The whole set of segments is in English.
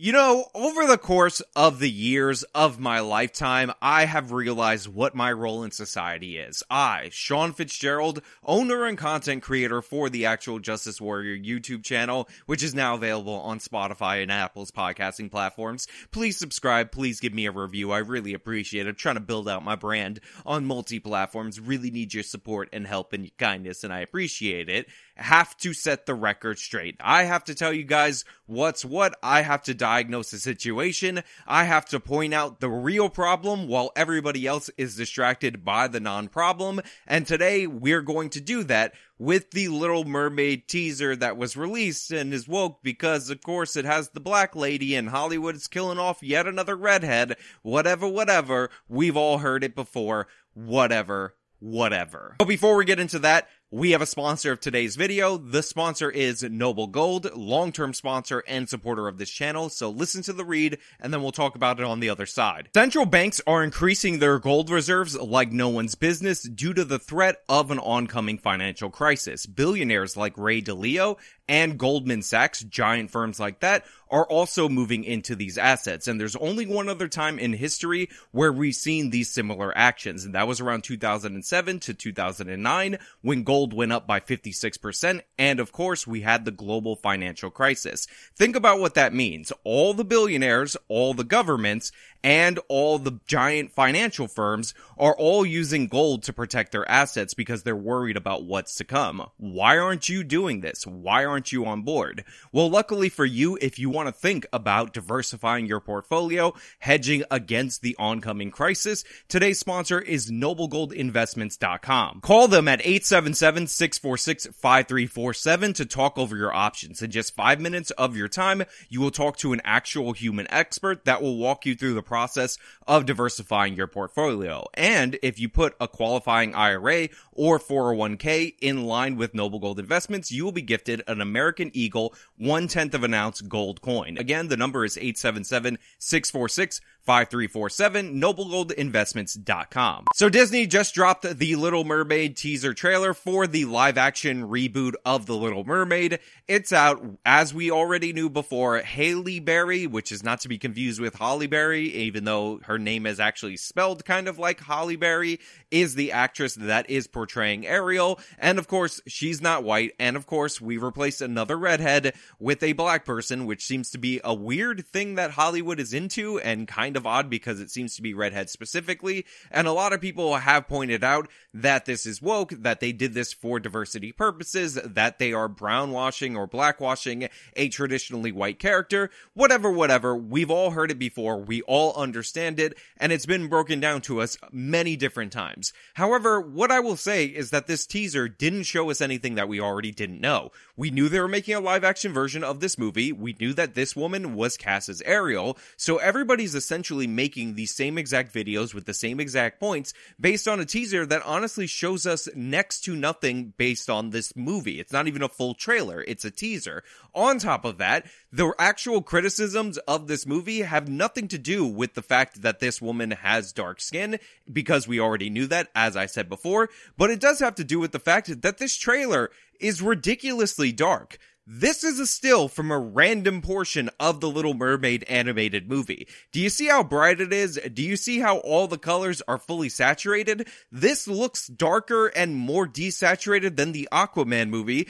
You know, over the course of the years of my lifetime, I have realized what my role in society is. I, Sean Fitzgerald, owner and content creator for the Actual Justice Warrior YouTube channel, which is now available on Spotify and Apple's podcasting platforms. Please subscribe, please give me a review. I really appreciate it. I'm trying to build out my brand on multi platforms. Really need your support and help and kindness, and I appreciate it have to set the record straight. I have to tell you guys what's what. I have to diagnose the situation. I have to point out the real problem while everybody else is distracted by the non problem. And today we're going to do that with the Little Mermaid teaser that was released and is woke because, of course, it has the black lady and Hollywood is killing off yet another redhead. Whatever, whatever. We've all heard it before. Whatever, whatever. But before we get into that, we have a sponsor of today's video. The sponsor is Noble Gold, long-term sponsor and supporter of this channel. So listen to the read and then we'll talk about it on the other side. Central banks are increasing their gold reserves like no one's business due to the threat of an oncoming financial crisis. Billionaires like Ray Dalio and Goldman Sachs, giant firms like that, are also moving into these assets. And there's only one other time in history where we've seen these similar actions. And that was around 2007 to 2009 when gold went up by 56%. And of course, we had the global financial crisis. Think about what that means. All the billionaires, all the governments, and all the giant financial firms are all using gold to protect their assets because they're worried about what's to come. Why aren't you doing this? Why aren't you on board? Well, luckily for you, if you want to think about diversifying your portfolio, hedging against the oncoming crisis, today's sponsor is noblegoldinvestments.com. Call them at 877-646-5347 to talk over your options. In just five minutes of your time, you will talk to an actual human expert that will walk you through the process of diversifying your portfolio. And if you put a qualifying IRA or 401k in line with Noble Gold Investments, you will be gifted an American Eagle one tenth of an ounce gold coin. Again, the number is 877 646 5347 noblegoldinvestments.com. So Disney just dropped the Little Mermaid teaser trailer for the live action reboot of The Little Mermaid. It's out as we already knew before. Halle Bailey, which is not to be confused with Halle Berry, even though her name is actually spelled kind of like Halle Berry, is the actress that is portraying Ariel. And of course, she's not white. And of course, we replaced another redhead with a black person, which seems to be a weird thing that Hollywood is into and kind of odd because it seems to be redhead specifically. And a lot of people have pointed out that this is woke, that they did this for diversity purposes, that they are brownwashing or blackwashing a traditionally white character. Whatever, whatever. We've all heard it before. We all understand it. And it's been broken down to us many different times. However, what I will say is that this teaser didn't show us anything that we already didn't know. We knew they were making a live action version of this movie. We knew that this woman was cast as Ariel. So everybody's essentially essentially making the same exact videos with the same exact points based on a teaser that honestly shows us next to nothing based on this movie. It's not even a full trailer, it's a teaser. On top of that, the actual criticisms of this movie have nothing to do with the fact that this woman has dark skin, because we already knew that, as I said before, but it does have to do with the fact that this trailer is ridiculously dark. This is a still from a random portion of the Little Mermaid animated movie. Do you see how bright it is? Do you see how all the colors are fully saturated? This looks darker and more desaturated than the Aquaman movie.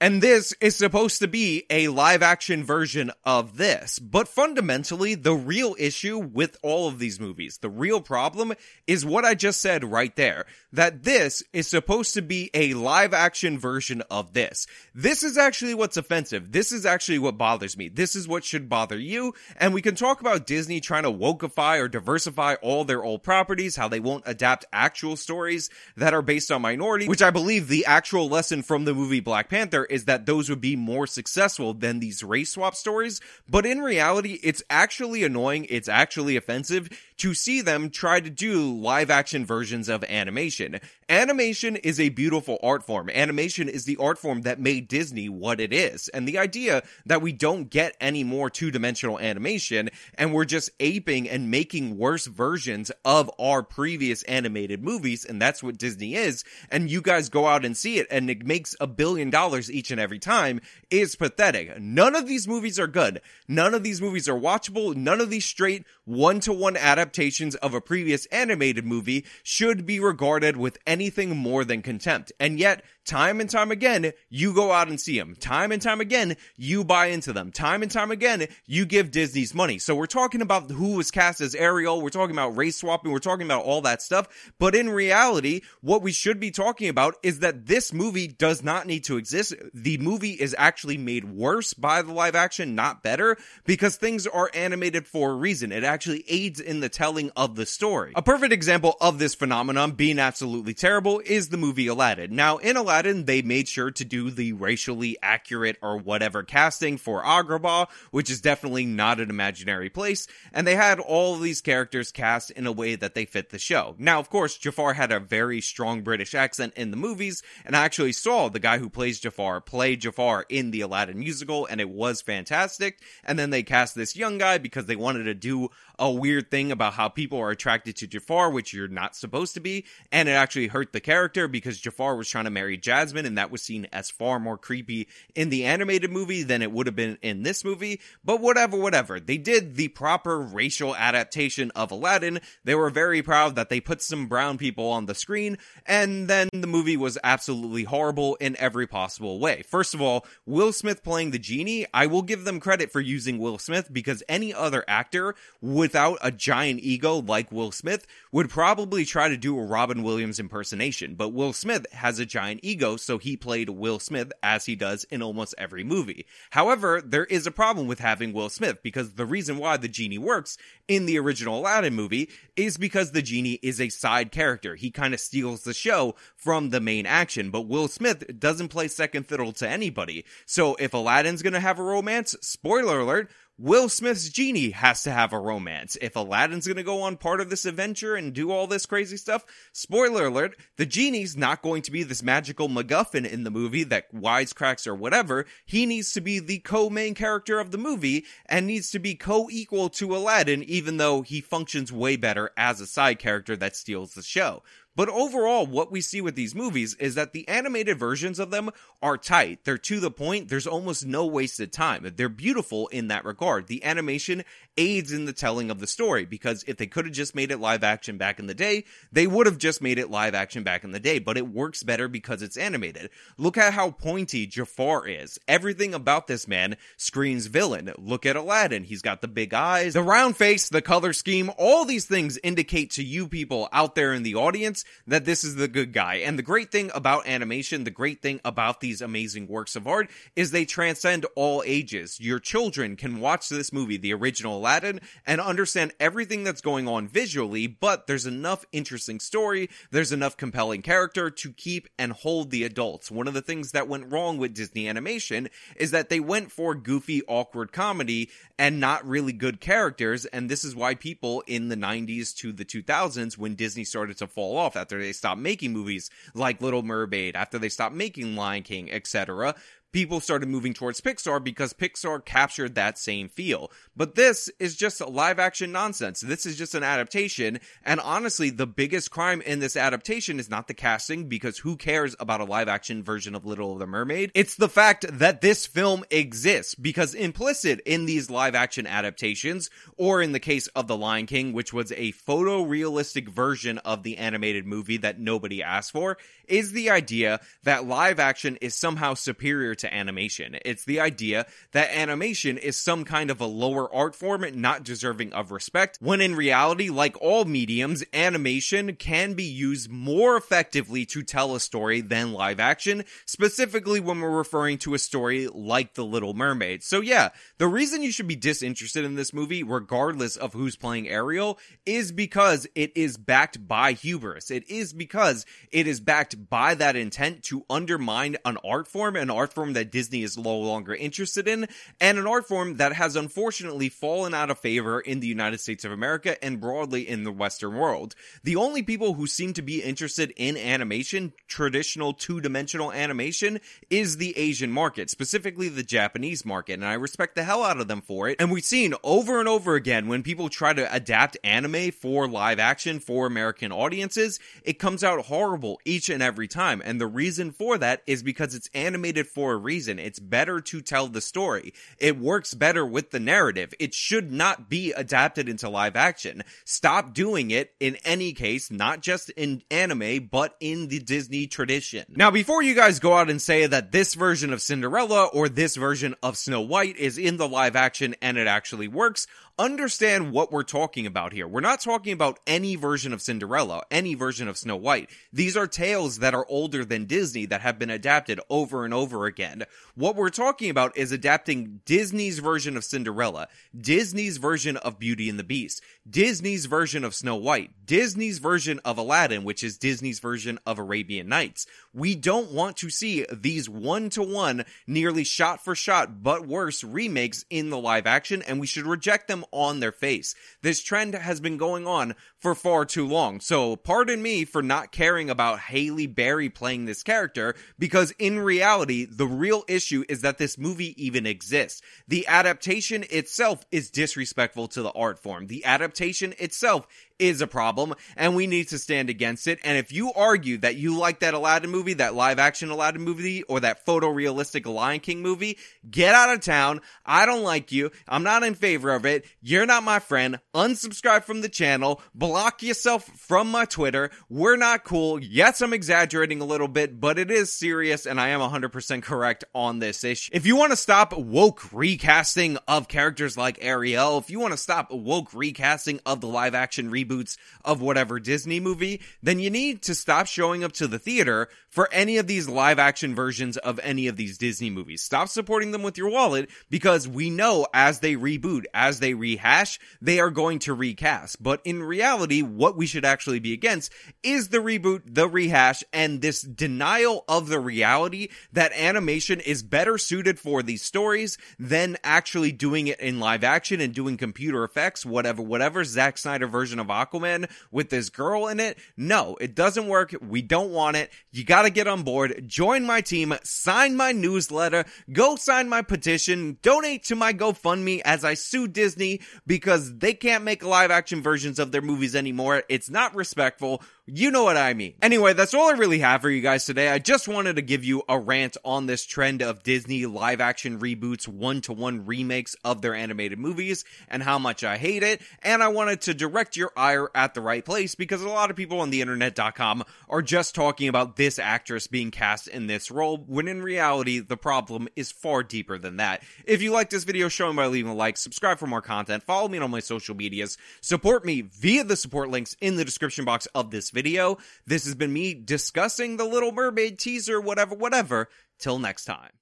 And this is supposed to be a live action version of this. But fundamentally, the real issue with all of these movies, the real problem is what I just said right there. That this is supposed to be a live action version of this. This is actually what's offensive. This is actually what bothers me. This is what should bother you. And we can talk about Disney trying to wokeify or diversify all their old properties, how they won't adapt actual stories that are based on minority, which I believe the actual lesson from the movie Black Panther is that those would be more successful than these race swap stories, but in reality, it's actually annoying, it's actually offensive to see them try to do live action versions of animation. Animation is a beautiful art form. Animation is the art form that made Disney what it is. And the idea that we don't get any more two dimensional animation and we're just aping and making worse versions of our previous animated movies, and that's what Disney is, and you guys go out and see it and it makes a billion dollars each and every time is pathetic. None of these movies are good. None of these movies are watchable. None of these straight one to one adaptations of a previous animated movie should be regarded with anything more than contempt. And yet, time and time again, you go out and see them. Time and time again, you buy into them. Time and time again, you give Disney's money. So we're talking about who was cast as Ariel. We're talking about race swapping. We're talking about all that stuff. But in reality, what we should be talking about is that this movie does not need to exist. The movie is actually made worse by the live action, not better, because things are animated for a reason. It actually aids in the telling of the story. A perfect example of this phenomenon being absolutely terrible is the movie Aladdin. Now, in Aladdin, they made sure to do the racially accurate or whatever casting for Agrabah, which is definitely not an imaginary place, and they had all these characters cast in a way that they fit the show. Now, of course, Jafar had a very strong British accent in the movies, and I actually saw the guy who plays Jafar play Jafar in the Aladdin musical, and it was fantastic. And then they cast this young guy because they wanted to do a weird thing about how people are attracted to Jafar, which you're not supposed to be, and it actually hurt the character because Jafar was trying to marry Jasmine, and that was seen as far more creepy in the animated movie than it would have been in this movie. But whatever, whatever. They did the proper racial adaptation of Aladdin. They were very proud that they put some brown people on the screen, and then the movie was absolutely horrible in every possible way. First of all, Will Smith playing the genie, I will give them credit for using Will Smith because any other actor without a giant ego like Will Smith would probably try to do a Robin Williams impersonation. But Will Smith has a giant ego, so he played Will Smith as he does in almost every movie. However, there is a problem with having Will Smith because the reason why the genie works in the original Aladdin movie is because the genie is a side character. He kind of steals the show from the main action, but Will Smith doesn't play second fiddle to anybody. So if Aladdin's gonna have a romance, spoiler alert, Will Smith's genie has to have a romance. If Aladdin's gonna go on part of this adventure and do all this crazy stuff, spoiler alert, the genie's not going to be this magical MacGuffin in the movie that wisecracks or whatever. He needs to be the co-main character of the movie and needs to be co-equal to Aladdin, even though he functions way better as a side character that steals the show. But overall, what we see with these movies is that the animated versions of them are tight. They're to the point. There's almost no wasted time. They're beautiful in that regard. The animation aids in the telling of the story because if they could have just made it live action back in the day, they would have just made it live action back in the day, but it works better because it's animated. Look at how pointy Jafar is. Everything about this man screams villain. Look at Aladdin. He's got the big eyes, the round face, the color scheme. All these things indicate to you people out there in the audience that this is the good guy. And the great thing about animation, the great thing about these amazing works of art is they transcend all ages. Your children can watch this movie, the original Aladdin and understand everything that's going on visually, but there's enough interesting story, there's enough compelling character to keep and hold the adults. One of the things that went wrong with Disney animation is that they went for goofy, awkward comedy and not really good characters, and this is why people in the 90s to the 2000s, when Disney started to fall off after they stopped making movies like Little Mermaid, after they stopped making Lion King, etc., people started moving towards Pixar because Pixar captured that same feel. But this is just live action nonsense. This is just an adaptation. And honestly, the biggest crime in this adaptation is not the casting because who cares about a live action version of Little of the Mermaid? It's the fact that this film exists because implicit in these live action adaptations, or in the case of The Lion King, which was a photorealistic version of the animated movie that nobody asked for, is the idea that live action is somehow superior to animation. It's the idea that animation is some kind of a lower art form not deserving of respect, when in reality, like all mediums, animation can be used more effectively to tell a story than live action, specifically when we're referring to a story like The Little Mermaid. So yeah, the reason you should be disinterested in this movie, regardless of who's playing Ariel, is because it is backed by hubris. It is because it is backed by that intent to undermine an art form, an art form form that Disney is no longer interested in, and an art form that has unfortunately fallen out of favor in the United States of America and broadly in the Western world. The only people who seem to be interested in animation, traditional two dimensional animation, is the Asian market, specifically the Japanese market, and I respect the hell out of them for it. And we've seen over and over again when people try to adapt anime for live action for American audiences, it comes out horrible each and every time. And the reason for that is because it's animated for a reason. It's better to tell the story. It works better with the narrative. It should not be adapted into live action. Stop doing it in any case, not just in anime, but in the Disney tradition. Now, before you guys go out and say that this version of Cinderella or this version of Snow White is in the live action and it actually works, understand what we're talking about here. We're not talking about any version of Cinderella, any version of Snow White. These are tales that are older than Disney that have been adapted over and over again. What we're talking about is adapting Disney's version of Cinderella, Disney's version of Beauty and the Beast, Disney's version of Snow White, Disney's version of Aladdin, which is Disney's version of Arabian Nights. We don't want to see these one to one, nearly shot for shot, but worse remakes in the live action, and we should reject them on their face. This trend has been going on for far too long. So pardon me for not caring about Halle Bailey playing this character because in reality, the real issue is that this movie even exists. The adaptation itself is disrespectful to the art form. The adaptation itself is a problem and we need to stand against it. And if you argue that you like that Aladdin movie, that live action Aladdin movie, or that photorealistic Lion King movie, get out of town. I don't like you. I'm not in favor of it. You're not my friend. Unsubscribe from the channel. Block yourself from my Twitter. We're not cool. Yes, I'm exaggerating a little bit, but it is serious and I am 100% correct on this issue. If you want to stop woke recasting of characters like Ariel, if you want to stop woke recasting of the live action reboot reboots of whatever Disney movie, then you need to stop showing up to the theater for any of these live action versions of any of these Disney movies. Stop supporting them with your wallet because we know as they reboot, as they rehash, they are going to recast. But in reality, what we should actually be against is the reboot, the rehash, and this denial of the reality that animation is better suited for these stories than actually doing it in live action and doing computer effects, whatever, whatever Zack Snyder version of Aquaman with this girl in it. No, it doesn't work. We don't want it. You gotta get on board, join my team, sign my newsletter, go sign my petition, donate to my GoFundMe as I sue Disney because they can't make live action versions of their movies anymore. It's not respectful. You know what I mean. Anyway, that's all I really have for you guys today. I just wanted to give you a rant on this trend of Disney live action reboots, one to one remakes of their animated movies, and how much I hate it. And I wanted to direct your ire at the right place because a lot of people on the internet.com are just talking about this actress being cast in this role, when in reality, the problem is far deeper than that. If you like this video, show me by leaving a like, subscribe for more content, follow me on my social medias, support me via the support links in the description box of this video video. This has been me discussing the Little Mermaid teaser, whatever, whatever. Till next time.